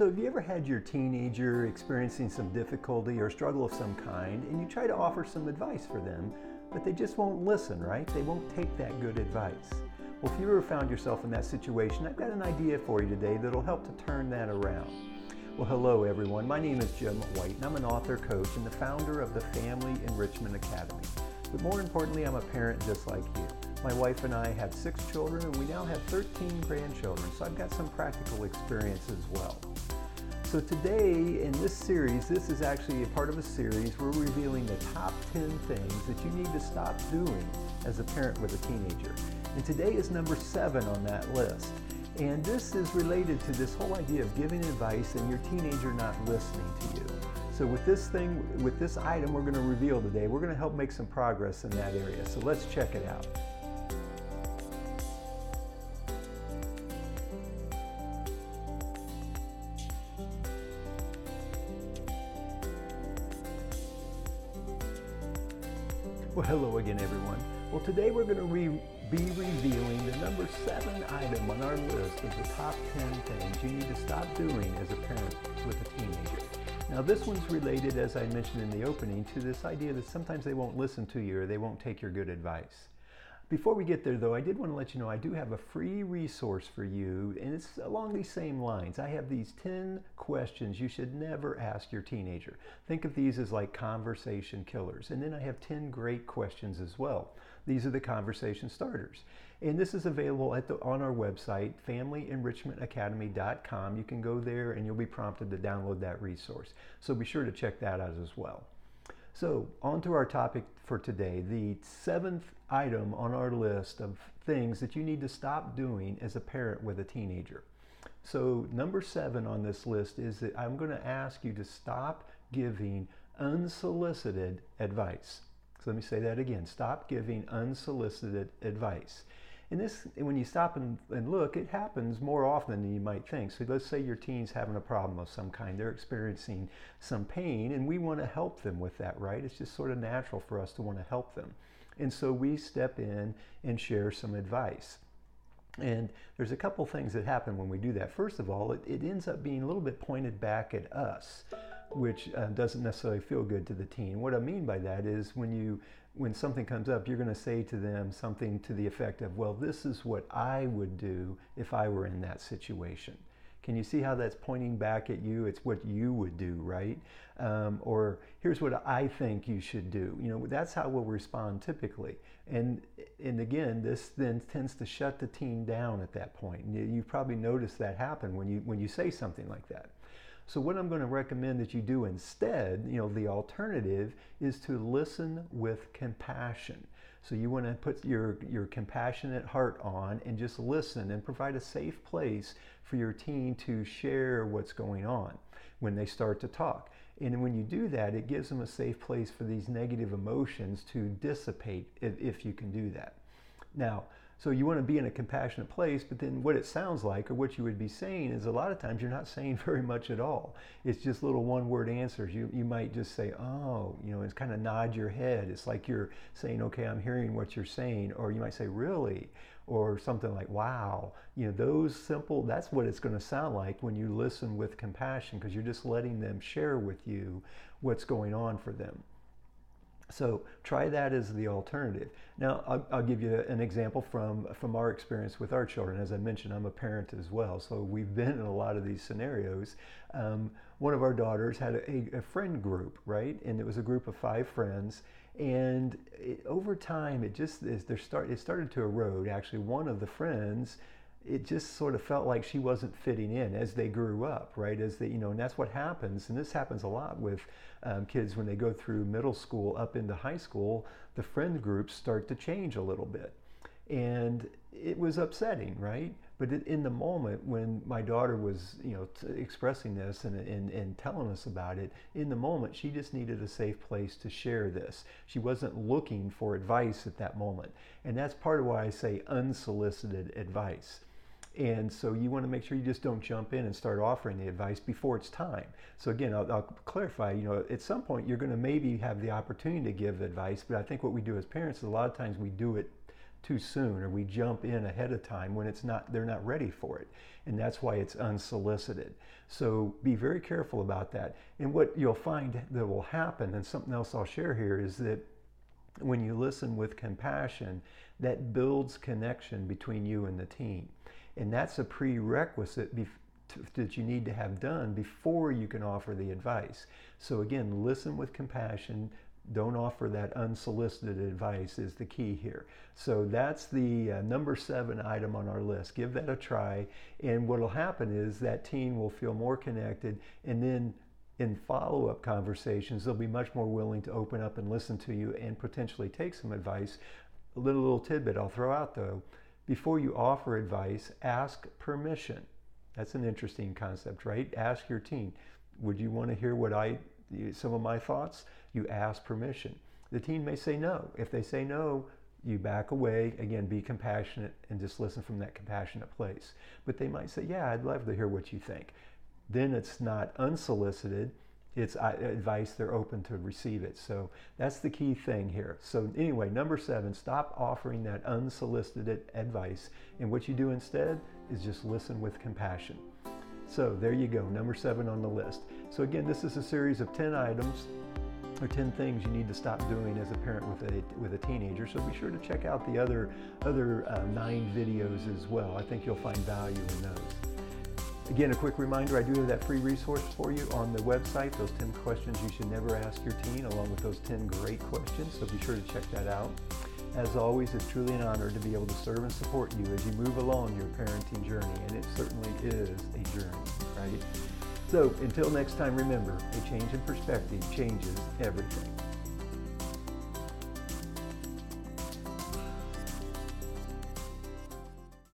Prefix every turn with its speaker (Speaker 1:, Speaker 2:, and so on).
Speaker 1: So, have you ever had your teenager experiencing some difficulty or struggle of some kind, and you try to offer some advice for them, but they just won't listen, right? They won't take that good advice. Well, if you ever found yourself in that situation, I've got an idea for you today that'll help to turn that around. Well, hello everyone. My name is Jim White, and I'm an author, coach, and the founder of the Family Enrichment Academy. But more importantly, I'm a parent just like you. My wife and I have six children, and we now have 13 grandchildren, so I've got some practical experience as well. So today in this series, this is actually a part of a series, we're revealing the top 10 things that you need to stop doing as a parent with a teenager. And today is number seven on that list. And this is related to this whole idea of giving advice and your teenager not listening to you. So with this thing, with this item we're going to reveal today, we're going to help make some progress in that area. So let's check it out. Well, hello again, everyone. Well, today we're going to re- be revealing the number seven item on our list of the top 10 things you need to stop doing as a parent with a teenager. Now, this one's related, as I mentioned in the opening, to this idea that sometimes they won't listen to you or they won't take your good advice. Before we get there, though, I did want to let you know I do have a free resource for you, and it's along these same lines. I have these 10 questions you should never ask your teenager. Think of these as like conversation killers. And then I have 10 great questions as well. These are the conversation starters. And this is available at the, on our website, familyenrichmentacademy.com. You can go there and you'll be prompted to download that resource. So be sure to check that out as well. So, on to our topic for today the seventh item on our list of things that you need to stop doing as a parent with a teenager. So, number seven on this list is that I'm going to ask you to stop giving unsolicited advice. So, let me say that again stop giving unsolicited advice. And this, when you stop and, and, look, it happens more often than you might think. So let's say your teen's having a problem of some kind. They're experiencing some pain, and we want to help them with that, right? It's just sort of natural for us to want to help them. And so we step in and share some advice. And there's a couple things that happen when we do that. First of all, it, it ends up being a little bit pointed back at us, which uh, doesn't necessarily feel good to the teen. What I mean by that is when you when something comes up, you're going to say to them something to the effect of, Well, this is what I would do if I were in that situation. Can you see how that's pointing back at you? It's what you would do, right? Um, or here's what I think you should do. You know, that's how we'll respond typically. And and again, this then tends to shut the teen down at that point. And you, you probably noticed that happen when you when you say something like that. So what I'm going to recommend that you do instead, you know, the alternative is to listen with compassion. So you want to put your, your compassionate heart on and just listen and provide a safe place for your teen to share what's going on when they start to talk. And when you do that, it gives them a safe place for these negative emotions to dissipate if, if you can do that. Now, so you want to be in a compassionate place, but then what it sounds like or what you would be saying is a lot of times you're not saying very much at all. It's just little one word answers. You, you might just say, oh, you know, it's kind of nod your head. It's like you're saying, okay, I'm hearing what you're saying. Or you might say, really? Or something like, wow. You know, those simple, that's what it's going to sound like when you listen with compassion because you're just letting them share with you what's going on for them. So try that as the alternative. Now, I'll, I'll, give you an example from, from our experience with our children. As I mentioned, I'm a parent as well, so we've been in a lot of these scenarios. Um, one of our daughters had a, a, friend group, right? And it was a group of five friends. And it, over time, it just is there start, it started to erode. Actually, one of the friends it just sort of felt like she wasn't fitting in as they grew up, right? As they, you know, and that's what happens. And this happens a lot with um, kids when they go through middle school up into high school. The friend groups start to change a little bit. And it was upsetting, right? But in the moment when my daughter was, you know, t- expressing this and, and, and telling us about it, in the moment she just needed a safe place to share this. She wasn't looking for advice at that moment. And that's part of why I say unsolicited advice and so you want to make sure you just don't jump in and start offering the advice before it's time. So again, I'll, I'll clarify, you know, at some point you're going to maybe have the opportunity to give advice, but I think what we do as parents is a lot of times we do it too soon or we jump in ahead of time when it's not they're not ready for it. And that's why it's unsolicited. So be very careful about that. And what you'll find that will happen and something else i'll share here is that when you listen with compassion that builds connection between you and the teen and that's a prerequisite that you need to have done before you can offer the advice so again listen with compassion don't offer that unsolicited advice is the key here. So that's the uh, number seven item on our list. Give that a try. And what will happen is that teen will feel more connected. And then in follow up conversations, they'll be much more willing to open up and listen to you and potentially take some advice. A little, little tidbit I'll throw out though before you offer advice, ask permission. That's an interesting concept, right? Ask your teen, would you want to hear what I, some of my thoughts? you ask permission. The teen may say no. If they say no, you back away. Again, be compassionate and just listen from that compassionate place. But they might say, Yeah, I'd love to hear what you think. Then it's not unsolicited, it's uh, advice they're open to receive it. So that's the key thing here. So, anyway, number seven, stop offering that unsolicited advice. And what you do instead is just listen with compassion. So, there you go, number seven on the list. So, again, this is a series of 10 items or 10 things you need to stop doing as a parent with a, with a teenager. So be sure to check out the other, other uh, nine videos as well. I think you'll find value in those. Again, a quick reminder, I do have that free resource for you on the website, those 10 questions you should never ask your teen, along with those 10 great questions. So be sure to check that out. As always, it's truly an honor to be able to serve and support you as you move along your parenting journey, and it certainly is a journey, right? So until next time, remember, a change in perspective changes everything.